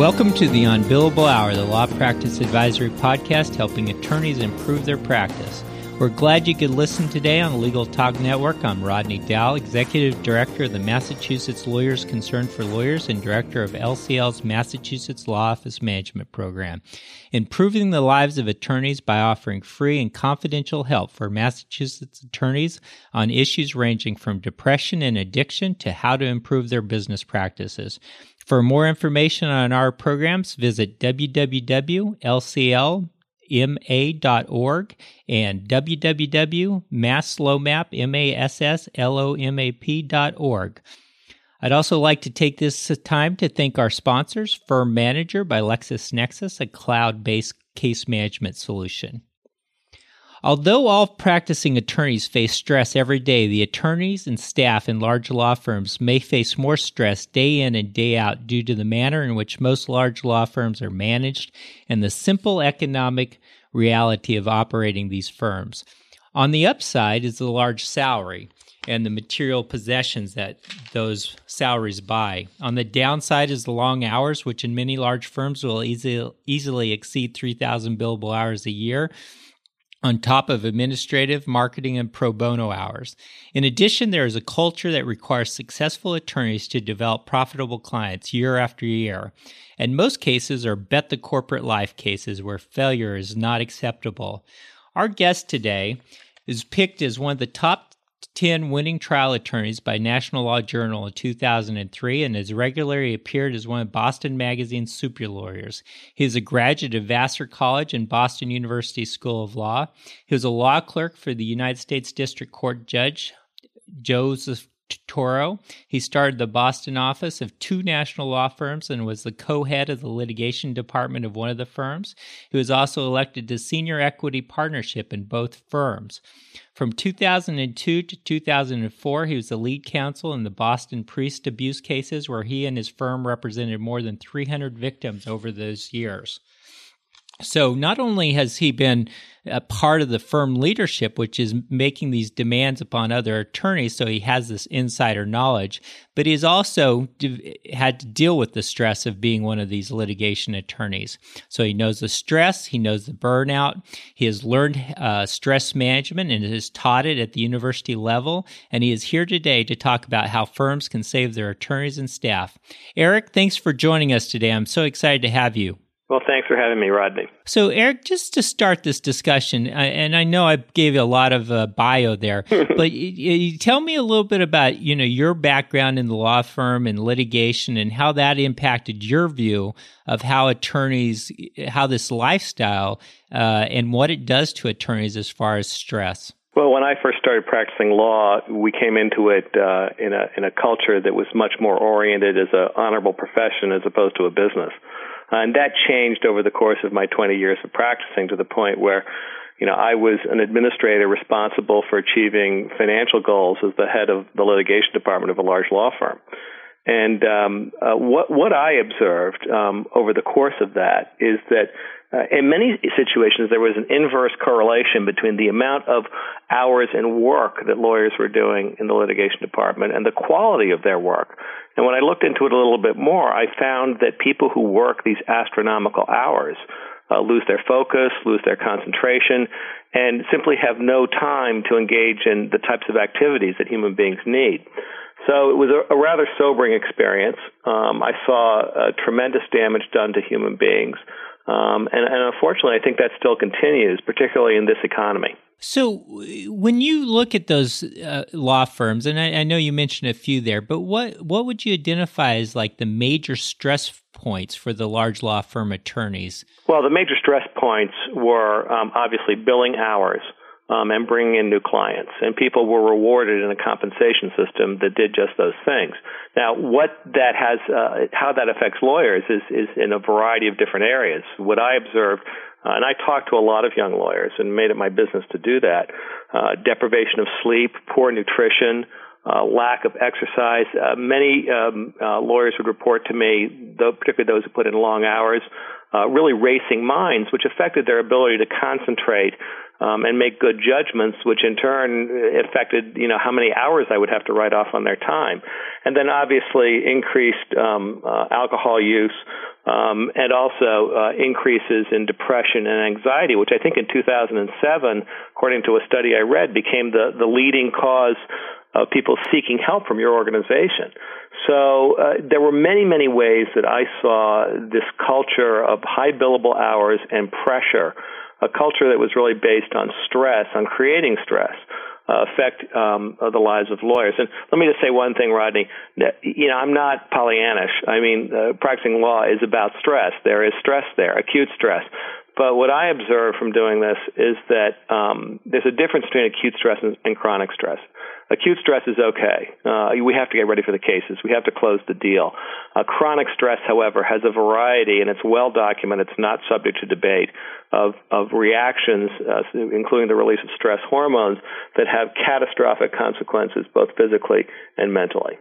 Welcome to the Unbillable Hour, the Law Practice Advisory Podcast, helping attorneys improve their practice. We're glad you could listen today on Legal Talk Network. I'm Rodney Dowell, Executive Director of the Massachusetts Lawyers Concerned for Lawyers and Director of LCL's Massachusetts Law Office Management Program, improving the lives of attorneys by offering free and confidential help for Massachusetts attorneys on issues ranging from depression and addiction to how to improve their business practices. For more information on our programs, visit www.lclma.org and www.masslomap.org. I'd also like to take this time to thank our sponsors, Firm Manager by LexisNexis, a cloud based case management solution. Although all practicing attorneys face stress every day, the attorneys and staff in large law firms may face more stress day in and day out due to the manner in which most large law firms are managed and the simple economic reality of operating these firms. On the upside is the large salary and the material possessions that those salaries buy. On the downside is the long hours, which in many large firms will easy, easily exceed 3,000 billable hours a year on top of administrative, marketing, and pro bono hours. In addition, there is a culture that requires successful attorneys to develop profitable clients year after year. And most cases are bet the corporate life cases where failure is not acceptable. Our guest today is picked as one of the top 10 winning trial attorneys by National Law Journal in 2003 and has regularly appeared as one of Boston Magazine's super lawyers. He is a graduate of Vassar College and Boston University School of Law. He was a law clerk for the United States District Court Judge Joseph Tauro. He started the Boston office of two national law firms and was the co head of the litigation department of one of the firms. He was also elected to senior equity partnership in both firms. From 2002 to 2004, he was the lead counsel in the Boston priest abuse cases, where he and his firm represented more than 300 victims over those years. So not only has he been a part of the firm leadership, which is making these demands upon other attorneys, so he has this insider knowledge, but he's also had to deal with the stress of being one of these litigation attorneys. So he knows the stress, he knows the burnout, he has learned uh, stress management and has taught it at the university level, and he is here today to talk about how firms can save their attorneys and staff. Eric, thanks for joining us today. I'm so excited to have you. Well, thanks for having me, Rodney. So, Eric, just to start this discussion, and I know I gave you a lot of uh, bio there, but you, you tell me a little bit about you know your background in the law firm and litigation, and how that impacted your view of how attorneys, how this lifestyle, uh, and what it does to attorneys as far as stress. Well, when I first started practicing law, we came into it uh, in a in a culture that was much more oriented as an honorable profession as opposed to a business. Uh, and that changed over the course of my 20 years of practicing to the point where, you know, I was an administrator responsible for achieving financial goals as the head of the litigation department of a large law firm. And um, uh, what what I observed um, over the course of that is that uh, in many situations there was an inverse correlation between the amount of hours and work that lawyers were doing in the litigation department and the quality of their work. And when I looked into it a little bit more, I found that people who work these astronomical hours uh, lose their focus, lose their concentration, and simply have no time to engage in the types of activities that human beings need. So it was a, a rather sobering experience. Um, I saw uh, tremendous damage done to human beings. Um, and, and unfortunately, I think that still continues, particularly in this economy. So, when you look at those uh, law firms, and I, I, know you mentioned a few there, but what what would you identify as like the major stress points for the large law firm attorneys? Well, the major stress points were um, obviously billing hours. Um, and bringing in new clients. And people were rewarded in a compensation system that did just those things. Now, what that has, uh, how that affects lawyers is, is in a variety of different areas. What I observed uh, and I talked to a lot of young lawyers and made it my business to do that. Uh, deprivation of sleep, poor nutrition, uh, lack of exercise. Uh, many um, uh, lawyers would report to me, though, particularly those who put in long hours, uh, really racing minds, which affected their ability to concentrate um, and make good judgments, which in turn affected, you know, how many hours I would have to write off on their time. And then obviously increased um, uh, alcohol use um, and also uh, increases in depression and anxiety, which I think in 2007, according to a study I read, became the, the leading cause of people seeking help from your organization. So uh, there were many, many ways that I saw this culture of high billable hours and pressure, a culture that was really based on stress, on creating stress. Uh, affect um, the lives of lawyers. And let me just say one thing, Rodney. You know, I'm not Pollyannish. I mean, uh, practicing law is about stress. There is stress there, acute stress. But what I observe from doing this is that um, there's a difference between acute stress and, and chronic stress. Acute stress is okay. Uh, we have to get ready for the cases. We have to close the deal. Uh, chronic stress, however, has a variety, and it's well documented. It's not subject to debate of of reactions, uh, including the release of stress hormones, that have catastrophic consequences, both physically and mentally.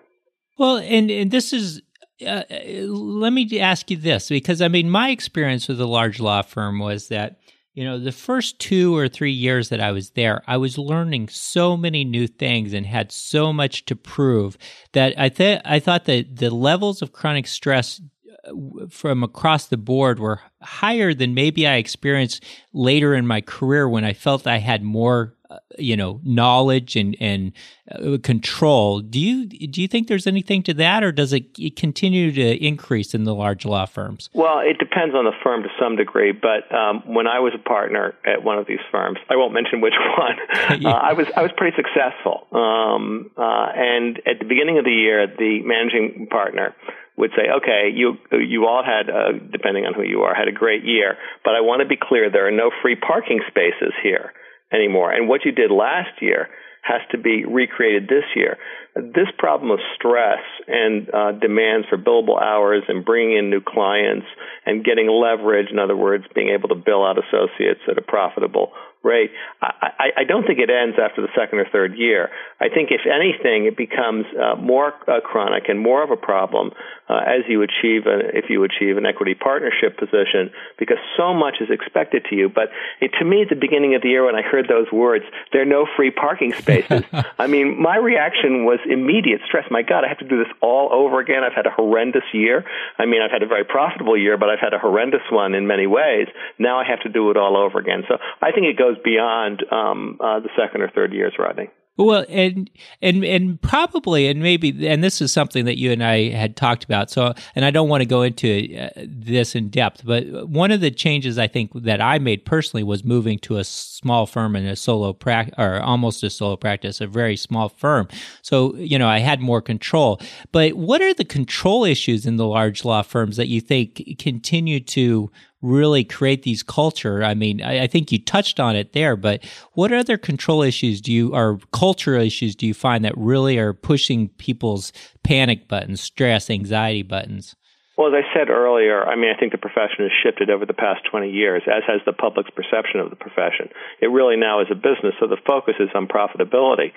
Well, and, and this is uh, let me ask you this because I mean, my experience with a large law firm was that you know, the first two or three years that I was there, I was learning so many new things and had so much to prove that I th- I thought that the levels of chronic stress uh, from across the board were higher than maybe I experienced later in my career when I felt I had more you know knowledge and and uh, control. Do you do you think there's anything to that or does it continue to increase in the large law firms? Well it depends on the firm to some degree but um, when i was a partner at one of these firms i won't mention which one uh, i was i was pretty successful. Um, uh, and at the beginning of the year the managing partner would say, okay, you you all had, uh, depending on who you are, had a great year, but I want to be clear, there are no free parking spaces here anymore. And what you did last year has to be recreated this year. This problem of stress and uh, demands for billable hours and bringing in new clients and getting leverage, in other words, being able to bill out associates at a profitable rate. I, I don't think it ends after the second or third year. I think, if anything, it becomes uh, more uh, chronic and more of a problem uh, as you achieve a, if you achieve an equity partnership position because so much is expected to you. But it, to me, at the beginning of the year, when I heard those words, there are no free parking spaces. I mean, my reaction was immediate stress. My God, I have to do this all over again. I've had a horrendous year. I mean, I've had a very profitable year, but I've had a horrendous one in many ways. Now I have to do it all over again. So I think it goes goes beyond um, uh, the second or third years, Rodney. Well, and and and probably, and maybe, and this is something that you and I had talked about. So, and I don't want to go into uh, this in depth, but one of the changes I think that I made personally was moving to a small firm and a solo practice, or almost a solo practice, a very small firm. So, you know, I had more control. But what are the control issues in the large law firms that you think continue to really create these culture? I mean, I, I, think you touched on it there, but what other control issues do you, or cultural issues do you find that really are pushing people's panic buttons, stress, anxiety buttons? Well, as I said earlier, I mean, I think the profession has shifted over the past 20 years, as has the public's perception of the profession. It really now is a business, so the focus is on profitability.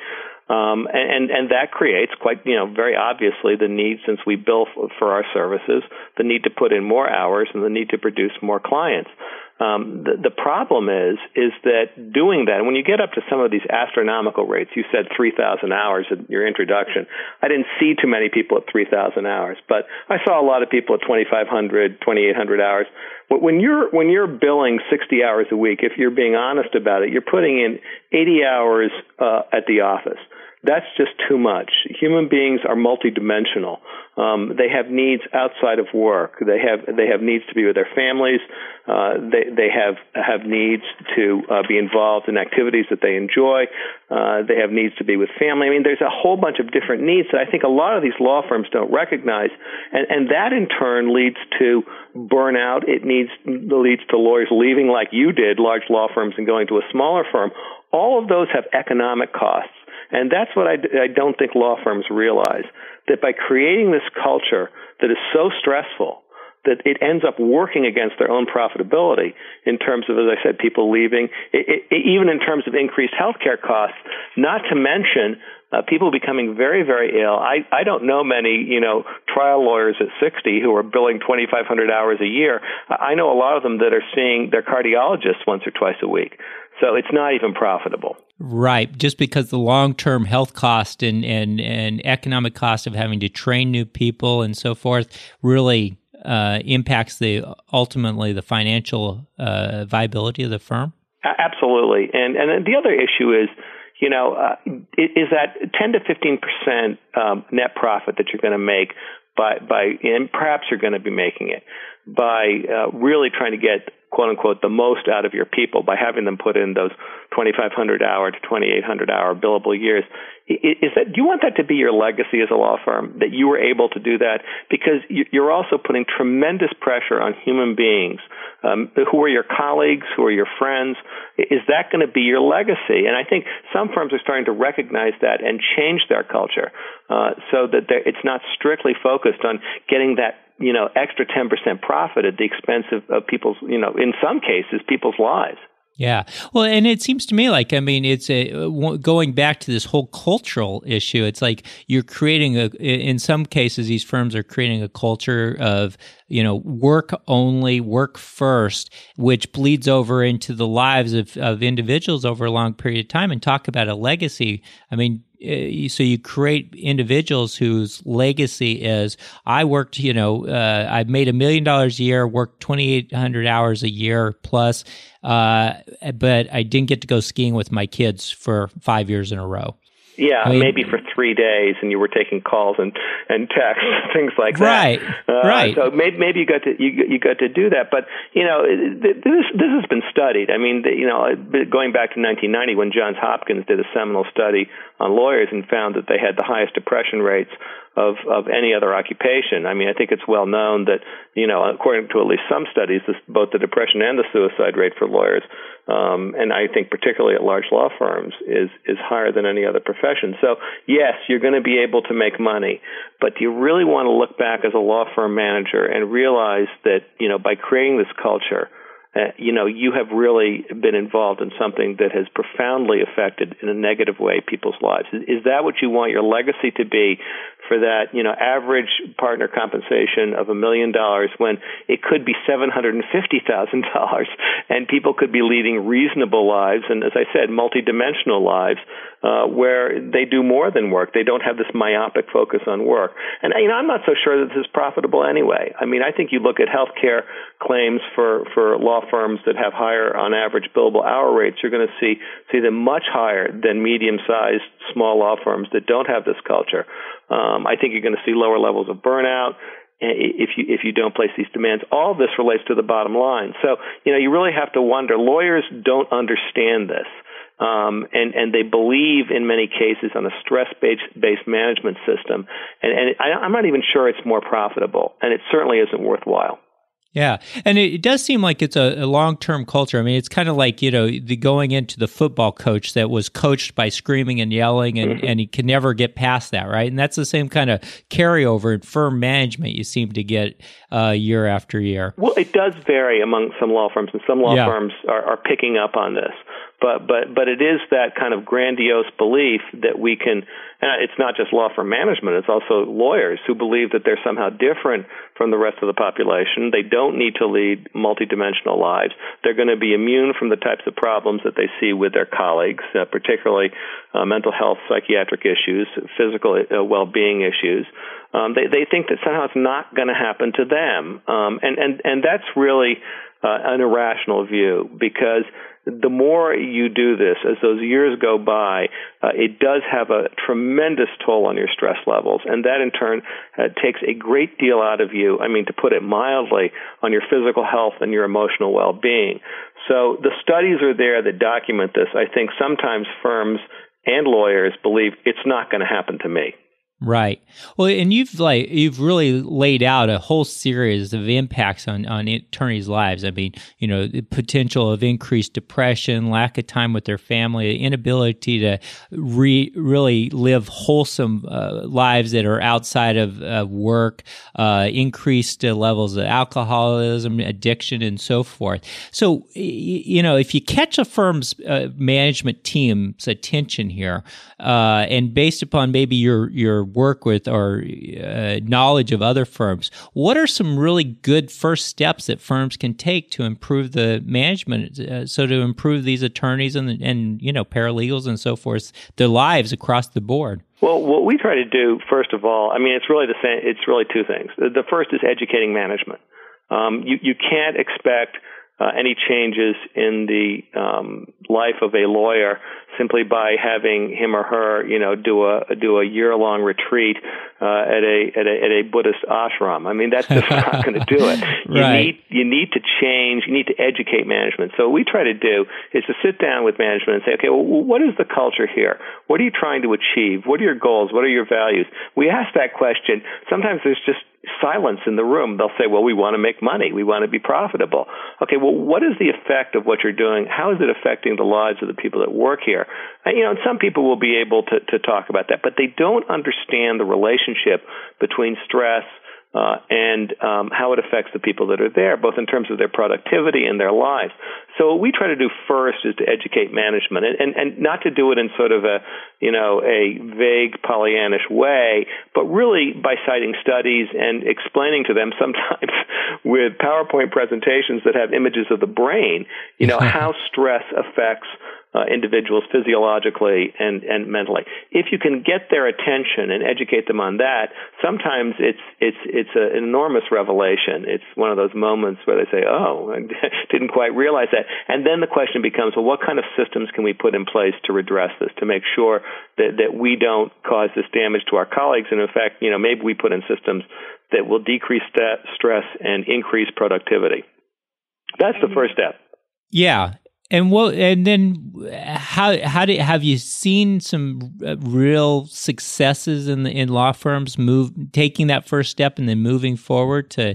Um, and, and that creates quite, you know, very obviously the need, since we bill for our services, the need to put in more hours and the need to produce more clients. Um, the, the problem is is that doing that, when you get up to some of these astronomical rates, you said 3,000 hours in your introduction. I didn't see too many people at 3,000 hours, but I saw a lot of people at 2,500, 2,800 hours. When you're when you're billing 60 hours a week, if you're being honest about it, you're putting in 80 hours uh, at the office. That's just too much. Human beings are multidimensional. Um, they have needs outside of work. They have they have needs to be with their families. Uh, they they have have needs to uh, be involved in activities that they enjoy. Uh, they have needs to be with family. I mean, there's a whole bunch of different needs that I think a lot of these law firms don't recognize, and and that in turn leads to burnout. It needs leads to lawyers leaving like you did, large law firms, and going to a smaller firm all of those have economic costs. And that's what I, I don't think law firms realize that by creating this culture that is so stressful, that it ends up working against their own profitability in terms of, as I said, people leaving, it, it, even in terms of increased healthcare costs, not to mention uh, people becoming very, very ill. I, I don't know many, you know, trial lawyers at 60 who are billing 2,500 hours a year. I know a lot of them that are seeing their cardiologists once or twice a week. So it's not even profitable. Right, just because the long-term health cost and, and, and economic cost of having to train new people and so forth really uh, impacts the ultimately the financial uh, viability of the firm. Absolutely, and and the other issue is, you know, uh, is that ten to fifteen percent um, net profit that you're going to make by by and perhaps you're going to be making it by uh, really trying to get quote unquote the most out of your people by having them put in those 2500 hour to 2800 hour billable years is that do you want that to be your legacy as a law firm that you were able to do that? Because you're also putting tremendous pressure on human beings. Um, who are your colleagues? Who are your friends? Is that going to be your legacy? And i think some firms are starting to recognize that and change their culture uh, so that it's not strictly focused on getting that you know, extra 10% profit at the expense of, of people's, you know, in some cases, people's lives. Yeah. Well, and it seems to me like, I mean, it's a, going back to this whole cultural issue. It's like you're creating a, in some cases, these firms are creating a culture of, you know, work only, work first, which bleeds over into the lives of, of individuals over a long period of time and talk about a legacy. I mean, so you create individuals whose legacy is I worked, you know, uh, I made a million dollars a year, worked 2,800 hours a year plus, uh, but I didn't get to go skiing with my kids for five years in a row. Yeah, I mean, maybe for three days, and you were taking calls and and texts, things like that. Right, uh, right. So maybe maybe you got to you you got to do that, but you know this this has been studied. I mean, you know, going back to 1990 when Johns Hopkins did a seminal study on lawyers and found that they had the highest depression rates of of any other occupation. I mean, I think it's well known that you know, according to at least some studies, this, both the depression and the suicide rate for lawyers, um, and I think particularly at large law firms, is is higher than any other profession. So yes, you're going to be able to make money, but do you really want to look back as a law firm manager and realize that you know by creating this culture? Uh, you know, you have really been involved in something that has profoundly affected in a negative way people's lives. Is, is that what you want your legacy to be for that, you know, average partner compensation of a million dollars when it could be $750,000 and people could be leading reasonable lives and, as I said, multidimensional lives uh, where they do more than work. They don't have this myopic focus on work. And, you know, I'm not so sure that this is profitable anyway. I mean, I think you look at healthcare claims for, for law firms that have higher on average billable hour rates, you're going to see, see them much higher than medium sized small law firms that don't have this culture. Um, I think you're going to see lower levels of burnout if you if you don't place these demands. All this relates to the bottom line. So you know you really have to wonder. Lawyers don't understand this. Um, and and they believe in many cases on a stress based based management system, and, and I, I'm not even sure it's more profitable, and it certainly isn't worthwhile. Yeah, and it, does seem like it's a, a long term culture. I mean, it's kind of like you know the going into the football coach that was coached by screaming and yelling, and mm-hmm. and he can never get past that, right? And that's the same kind of carryover in firm management you seem to get uh, year after year. Well, it does vary among some law firms, and some law yeah. firms are, are picking up on this but but but it is that kind of grandiose belief that we can and it's not just law firm management it's also lawyers who believe that they're somehow different from the rest of the population. They don't need to lead multidimensional lives. They're going to be immune from the types of problems that they see with their colleagues uh, particularly uh, mental health psychiatric issues physical uh, well-being issues. Um, they they think that somehow it's not going to happen to them. Um, and and and that's really uh, an irrational view because the more you do this, as those years go by, uh, it does have a tremendous toll on your stress levels, and that in turn uh, takes a great deal out of you. I mean, to put it mildly, on your physical health and your emotional well-being. So the studies are there that document this. I think sometimes firms and lawyers believe it's not going to happen to me. Right. Well, and you've like you've really laid out a whole series of impacts on on attorneys' lives. I mean, you know, the potential of increased depression, lack of time with their family, inability to re, really live wholesome uh, lives that are outside of uh, work, uh, increased uh, levels of alcoholism, addiction, and so forth. So, you know, if you catch a firm's uh, management team's attention here, uh, and based upon maybe your your work with or uh, knowledge of other firms, what are some really good first steps that firms can take to improve the management? Uh, so to improve these attorneys and and you know paralegals and so forth, their lives across the board. Well, what we try to do, first of all, I mean, it's really the same. It's really two things. The first is educating management. Um, you you can't expect uh, any changes in the um, life of a lawyer simply by having him or her, you know, do a do a year long retreat uh, at a at a at a Buddhist ashram. I mean, that's just not going to do it. You right. need you need to change. You need to educate management. So what we try to do is to sit down with management and say, okay, well, what is the culture here? What are you trying to achieve? What are your goals? What are your values? We ask that question. Sometimes there's just silence in the room. They'll say, well, we want to make money. We want to be profitable. Okay, well, what is the effect of what you're doing? How is it affecting the lives of the people that work here? And, you know, and some people will be able to, to talk about that, but they don't understand the relationship between stress, uh, and um, how it affects the people that are there, both in terms of their productivity and their lives. So what we try to do first is to educate management, and, and, and not to do it in sort of a you know a vague Pollyannish way, but really by citing studies and explaining to them sometimes with PowerPoint presentations that have images of the brain, you know how stress affects uh, individuals physiologically and, and mentally. If you can get their attention and educate them on that, sometimes it's it's it's an enormous revelation. It's one of those moments where they say, "Oh, I didn't quite realize that." And then the question becomes, "Well, what kind of systems can we put in place to redress this to make sure that that we don't cause this damage to our colleagues? And in fact, you know, maybe we put in systems that will decrease st- stress and increase productivity." That's the first step. Yeah, and what? And then how? How did have you seen some uh, real successes in the in law firms move taking that first step and then moving forward to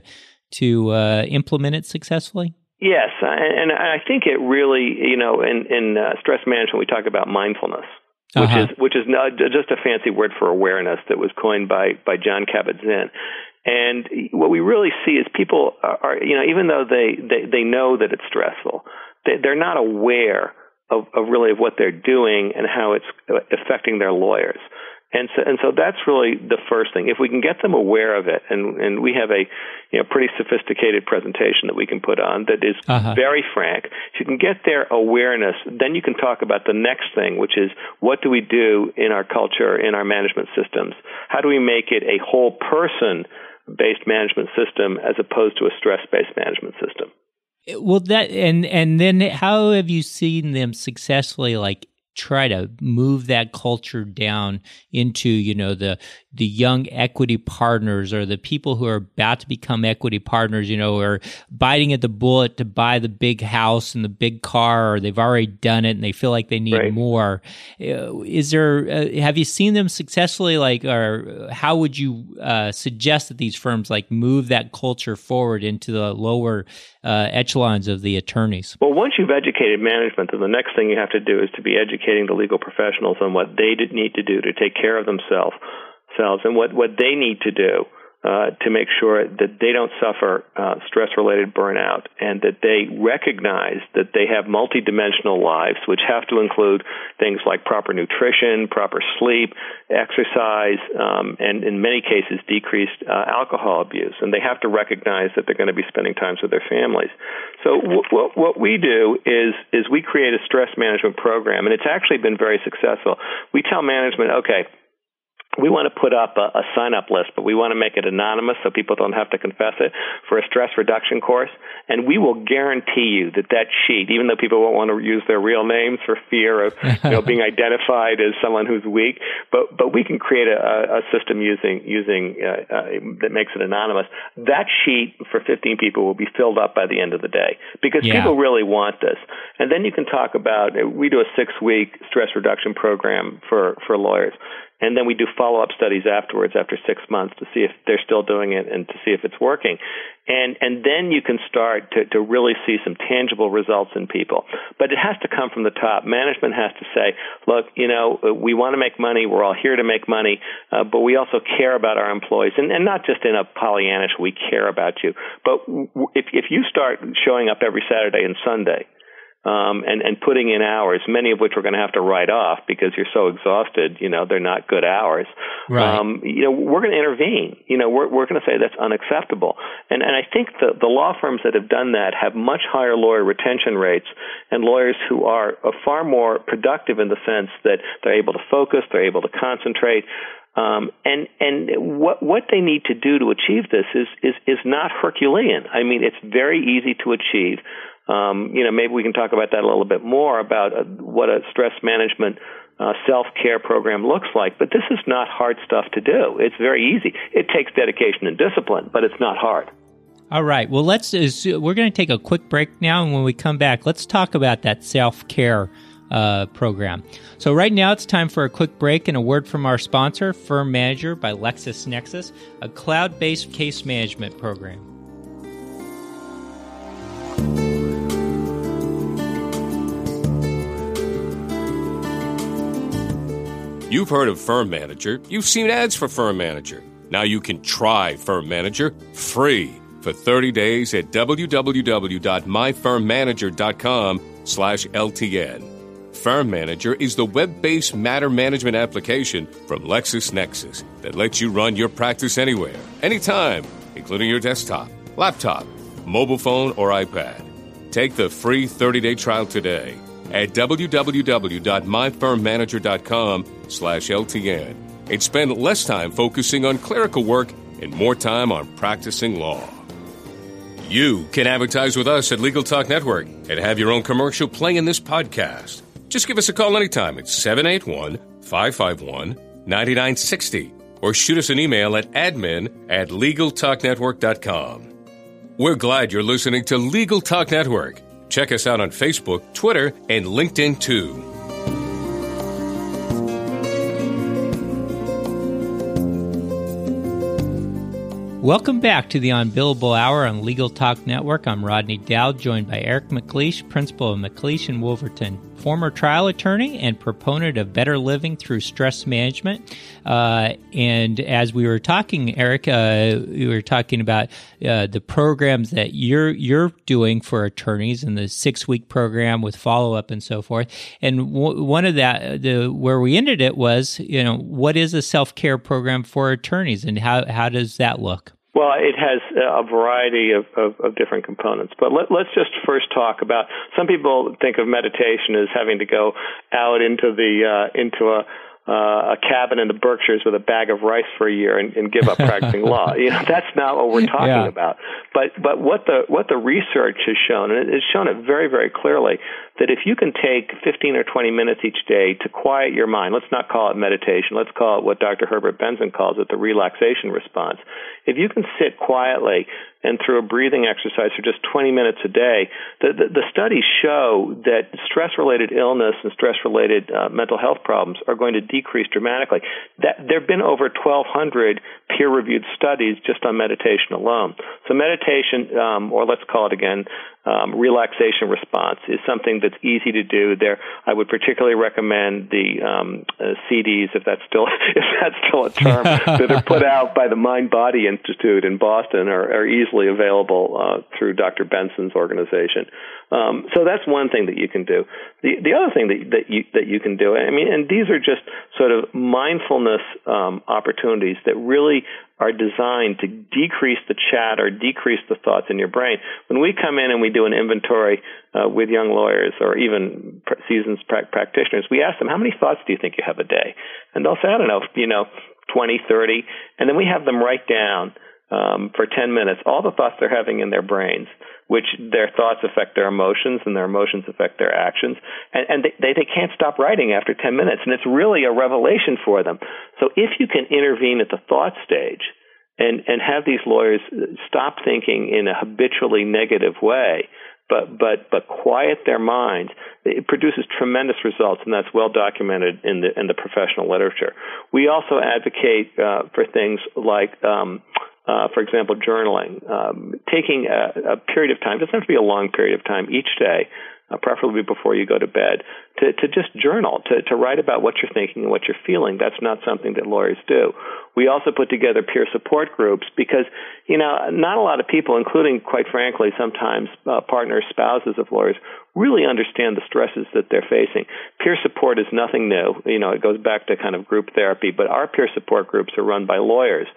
to uh, implement it successfully? Yes, and I think it really, you know, in in uh, stress management we talk about mindfulness, which uh-huh. is which is not just a fancy word for awareness that was coined by by Jon Kabat-Zinn. And what we really see is people are, you know, even though they, they, they know that it's stressful, they're not aware of, of really of what they're doing and how it's affecting their lawyers. And so, and so that's really the first thing. If we can get them aware of it, and, and we have a you know, pretty sophisticated presentation that we can put on that is uh-huh. very frank. If you can get their awareness, then you can talk about the next thing, which is what do we do in our culture, in our management systems? How do we make it a whole person based management system as opposed to a stress based management system? Well, that and and then how have you seen them successfully like try to move that culture down into you know the the young equity partners or the people who are about to become equity partners you know are biting at the bullet to buy the big house and the big car or they've already done it and they feel like they need right. more. Uh, is there uh, have you seen them successfully? Like or how would you uh, suggest that these firms like move that culture forward into the lower uh, echelons of the attorneys? Well once you've educated management then the next thing you have to do is to be educating the legal professionals on what they need to do to take care of themselves and what, what they need to do uh, to make sure that they don't suffer uh, stress related burnout and that they recognize that they have multidimensional lives, which have to include things like proper nutrition, proper sleep, exercise, um, and in many cases, decreased uh, alcohol abuse. And they have to recognize that they're going to be spending time with their families. So w- w- what we do is is we create a stress management program, and it's actually been very successful. We tell management, okay we want to put up a, a sign up list, but we want to make it anonymous so people don't have to confess it for a stress reduction course. And we will guarantee you that that sheet, even though people won't want to use their real names for fear of you know, being identified as someone who's weak, but, but we can create a, a system using, using, uh, uh, that makes it anonymous. That sheet for 15 people will be filled up by the end of the day because yeah. people really want this. And then you can talk about, we do a six week stress reduction program for, for lawyers and then we do follow up studies afterwards after six months to see if they're still doing it and to see if it's working. And and then you can start to, to really see some tangible results in people. But it has to come from the top. Management has to say, look, you know, we want to make money. We're all here to make money, uh, but we also care about our employees, and, and not just in a Pollyannish, we care about you. But if if you start showing up every Saturday and Sunday um, and and putting in hours, many of which we're going to have to write off because you're so exhausted. You know, they're not good hours. Right. Um, you know, we're going to intervene. You know, we're we're going to say that's unacceptable. And and I think the the law firms that have done that have much higher lawyer retention rates and lawyers who are far more productive in the sense that they're able to focus, they're able to concentrate. Um, and and what what they need to do to achieve this is is is not Herculean. I mean, it's very easy to achieve. Um, you know, maybe we can talk about that a little bit more about uh, what a stress management uh, self care program looks like. But this is not hard stuff to do. It's very easy. It takes dedication and discipline, but it's not hard. All right. Well, let's. We're going to take a quick break now, and when we come back, let's talk about that self care uh, program. So, right now it's time for a quick break and a word from our sponsor, Firm Manager by LexisNexis, a cloud based case management program. You've heard of Firm Manager. You've seen ads for Firm Manager. Now you can try Firm Manager free for 30 days at www.myfirmmanager.com slash LTN. Firm Manager is the web-based matter management application from LexisNexis that lets you run your practice anywhere, anytime, including your desktop, laptop, mobile phone, or iPad. Take the free 30-day trial today at www.myfirmmanager.com slash LTN and spend less time focusing on clerical work and more time on practicing law. You can advertise with us at Legal Talk Network and have your own commercial play in this podcast. Just give us a call anytime at 781 551 9960 or shoot us an email at admin at LegalTalkNetwork.com. We're glad you're listening to Legal Talk Network. Check us out on Facebook, Twitter, and LinkedIn too. Welcome back to the Unbillable Hour on Legal Talk Network. I'm Rodney Dowell, joined by Eric MacLeish, principal of MacLeish and Woolverton, former trial attorney and proponent of better living through stress management. Uh, and as we were talking, Eric, uh, we were talking about uh, the programs that you're you're doing for attorneys and the six week program with follow up and so forth. And w- one of that, the where we ended it was, you know, what is a self care program for attorneys, and how how does that look? Well, it has a variety of, of, of different components. But let, us just first talk about. Some people think of meditation as having to go out into the uh, into a uh, a cabin in the Berkshires with a bag of rice for a year and, and give up practicing law. You know, that's not what we're talking yeah. about. But but what the what the research has shown, and it's shown it very very clearly, that if you can take 15 or 20 minutes each day to quiet your mind, let's not call it meditation, let's call it what Dr. Herbert Benson calls it the relaxation response. If you can sit quietly and through a breathing exercise for just 20 minutes a day, the, the, the studies show that stress related illness and stress related uh, mental health problems are going to decrease dramatically. That, there have been over 1,200 peer reviewed studies just on meditation alone. So, meditation, um, or let's call it again, um, relaxation response is something that's easy to do. There, I would particularly recommend the um, uh, CDs, if that's still if that's still a term, that are put out by the Mind Body Institute in Boston, are, are easily available uh, through Dr. Benson's organization. Um, so that's one thing that you can do. The the other thing that that you that you can do, I mean, and these are just sort of mindfulness um, opportunities that really are designed to decrease the chat or decrease the thoughts in your brain. When we come in and we do an inventory uh, with young lawyers or even seasoned pra- practitioners, we ask them, how many thoughts do you think you have a day? And they'll say, I don't know, you know, 20, 30. And then we have them write down um, for 10 minutes all the thoughts they're having in their brains which their thoughts affect their emotions and their emotions affect their actions. And, and they, they, can't stop writing after 10 minutes. And it's really a revelation for them. So if you can intervene at the thought stage and, and have these lawyers stop thinking in a habitually negative way, but but but quiet their minds. it produces tremendous results, and that's well documented in the in the professional literature. We also advocate uh, for things like. Um, uh, for example, journaling, um, taking a, a period of time, doesn't have to be a long period of time each day, uh, preferably before you go to bed, to, to just journal, to, to write about what you're thinking and what you're feeling. That's not something that lawyers do. We also put together peer support groups because, you know, not a lot of people, including, quite frankly, sometimes uh, partners, spouses of lawyers, really understand the stresses that they're facing. Peer support is nothing new. You know, it goes back to kind of group therapy, but our peer support groups are run by lawyers.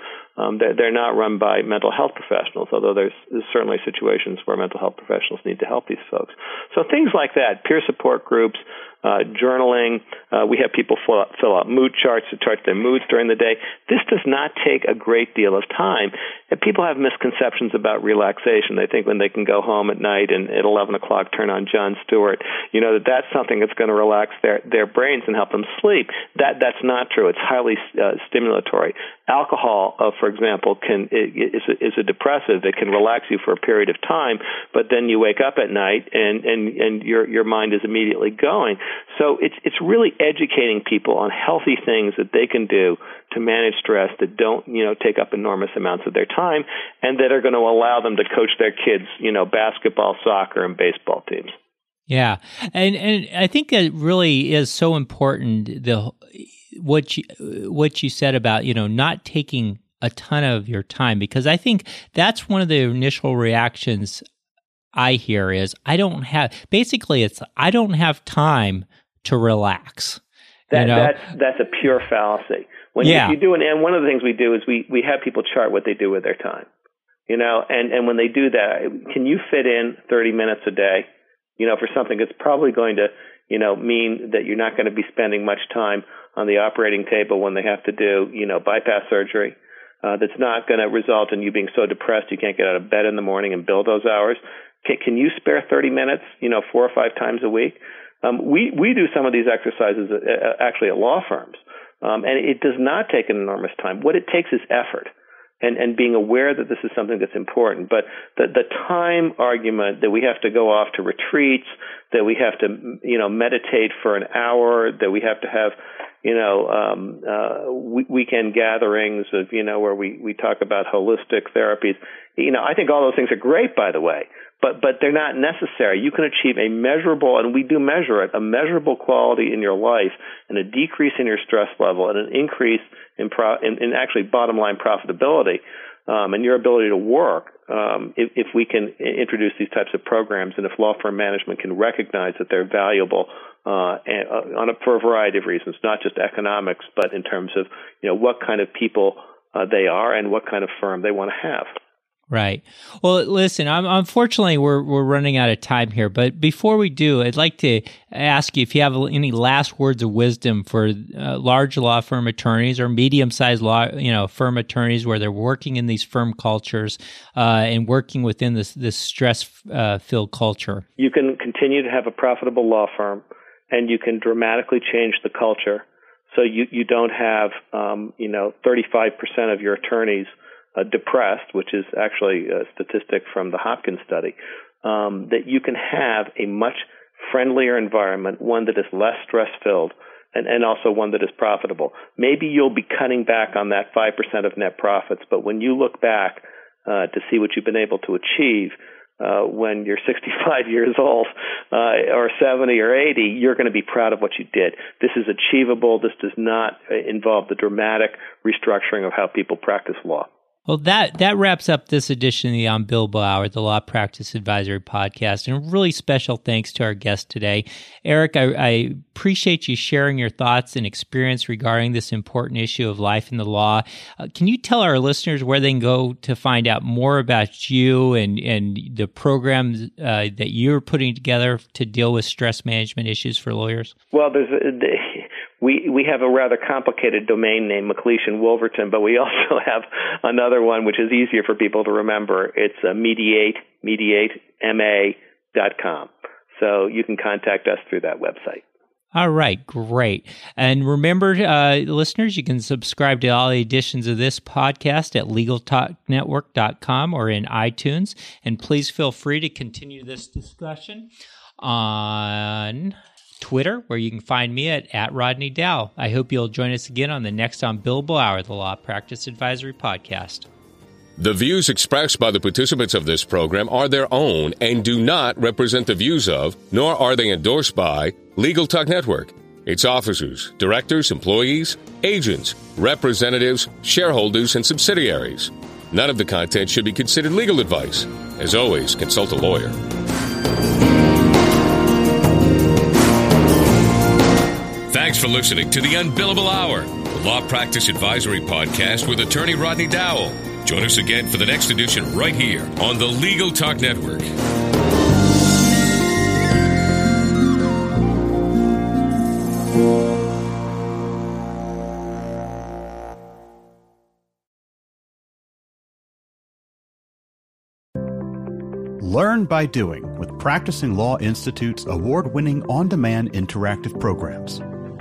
Um, they're, they're not run by mental health professionals, although there's, there's certainly situations where mental health professionals need to help these folks. So things like that, peer support groups, uh, journaling. Uh, we have people fill out, fill out mood charts to chart their moods during the day. This does not take a great deal of time. And people have misconceptions about relaxation. They think when they can go home at night and at 11 o'clock turn on Jon Stewart, you know, that that's something that's going to relax their, their brains and help them sleep. That, that's not true. It's highly uh, stimulatory. Alcohol, uh, for example, can, is a, is a depressive. It can relax you for a period of time, but then you wake up at night and, and, and your, your mind is immediately going. So it's it's really educating people on healthy things that they can do to manage stress that don't you know take up enormous amounts of their time and that are going to allow them to coach their kids you know basketball, soccer, and baseball teams. Yeah, and and I think it really is so important the what you what you said about you know not taking a ton of your time because I think that's one of the initial reactions I hear is I don't have basically it's I don't have time to relax. That, you know? That's that's a pure fallacy. When yeah. you, do, and one of the things we do is we we have people chart what they do with their time. You know, and and when they do that, can you fit in 30 minutes a day? You know, for something that's probably going to you know mean that you're not going to be spending much time on the operating table when they have to do you know bypass surgery. Uh, that's not going to result in you being so depressed you can't get out of bed in the morning and build those hours. Can, can you spare 30 minutes, you know, four or five times a week? Um, we, we do some of these exercises actually at law firms, um, and it does not take an enormous time. What it takes is effort. And, and being aware that this is something that's important. But the, the time argument that we have to go off to retreats, that we have to, you know, meditate for an hour, that we have to have, you know, um, uh, weekend gatherings of, you know, where we, we talk about holistic therapies. You know, I think all those things are great, by the way but but they're not necessary. You can achieve a measurable, and we do measure it, a measurable quality in your life, and a decrease in your stress level, and an increase in pro, in, in actually bottom line profitability, um, and your ability to work. Um, if, if we can introduce these types of programs, and if law firm management can recognize that they're valuable uh, and, uh, on a, for a variety of reasons, not just economics, but in terms of you know what kind of people uh, they are and what kind of firm they want to have. Right. Well, listen, I'm, unfortunately, we're, we're running out of time here. But before we do, I'd like to ask you if you have any last words of wisdom for uh, large law firm attorneys or medium sized law, you know, firm attorneys where they're working in these firm cultures uh, and working within this, this stress uh, filled culture. You can continue to have a profitable law firm and you can dramatically change the culture. So you, you don't have, um, you know, 35% of your attorneys uh, depressed, which is actually a statistic from the Hopkins study, um, that you can have a much friendlier environment, one that is less stress filled, and, and also one that is profitable. Maybe you'll be cutting back on that 5% of net profits, but when you look back uh, to see what you've been able to achieve, uh, when you're 65 years old uh, or 70 or 80, you're going to be proud of what you did. This is achievable. This does not uh, involve the dramatic restructuring of how people practice law. Well, that that wraps up this edition of the Unbillable Hour, the Law Practice Advisory Podcast. And really special thanks to our guest today. Eric, I, I, appreciate you sharing your thoughts and experience regarding this important issue of life in the law. Uh, can you tell our listeners where they can go to find out more about you and, and the programs uh, that you're putting together to deal with stress management issues for lawyers? Well, there's a, we we have a rather complicated domain name, MacLeish Woolverton, but we also have another one which is easier for people to remember. It's uh, mediate mediate ma dot com. So you can contact us through that website. All right, great. And remember, uh, listeners, you can subscribe to all the editions of this podcast at LegalTalkNetwork.com or in iTunes. And please feel free to continue this discussion on on Twitter, where you can find me at, at Rodney Dow. I hope you'll join us again on the next Unbillable Hour, the Law Practice Advisory Podcast. The views expressed by the participants of this program are their own and do not represent the views of, nor are they endorsed by, Legal Talk Network, its officers, directors, employees, agents, representatives, shareholders, and subsidiaries. None of the content should be considered legal advice. As always, consult a lawyer. Thanks for listening to the Unbillable Hour, the law practice advisory podcast with attorney Rodney Dowell. Join us again for the next edition right here on the Legal Talk Network. Learn by doing with Practicing Law Institute's award winning on demand interactive programs.